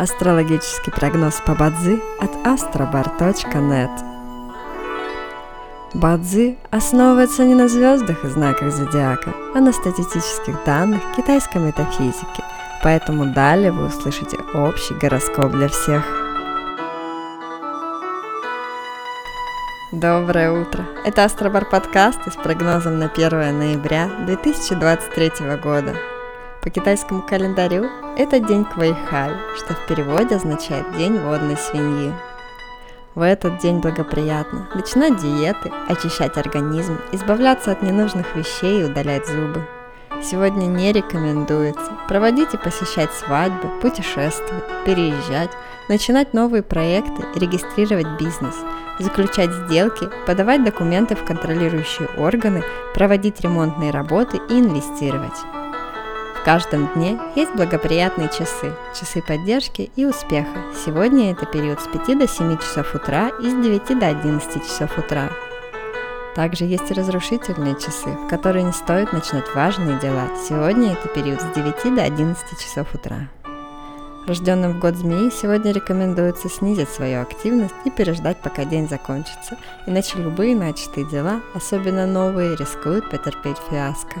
Астрологический прогноз по Бадзи от astrobar.net Бадзи основывается не на звездах и знаках зодиака, а на статистических данных китайской метафизики, поэтому далее вы услышите общий гороскоп для всех. Доброе утро! Это Астробар подкаст с прогнозом на 1 ноября 2023 года. По китайскому календарю это день Квайхай, что в переводе означает День водной свиньи. В этот день благоприятно начинать диеты, очищать организм, избавляться от ненужных вещей и удалять зубы. Сегодня не рекомендуется проводить и посещать свадьбы, путешествовать, переезжать, начинать новые проекты, регистрировать бизнес, заключать сделки, подавать документы в контролирующие органы, проводить ремонтные работы и инвестировать. В каждом дне есть благоприятные часы, часы поддержки и успеха. Сегодня это период с 5 до 7 часов утра и с 9 до 11 часов утра. Также есть и разрушительные часы, в которые не стоит начинать важные дела. Сегодня это период с 9 до 11 часов утра. Рожденным в год змеи сегодня рекомендуется снизить свою активность и переждать, пока день закончится, иначе любые начатые дела, особенно новые, рискуют потерпеть фиаско.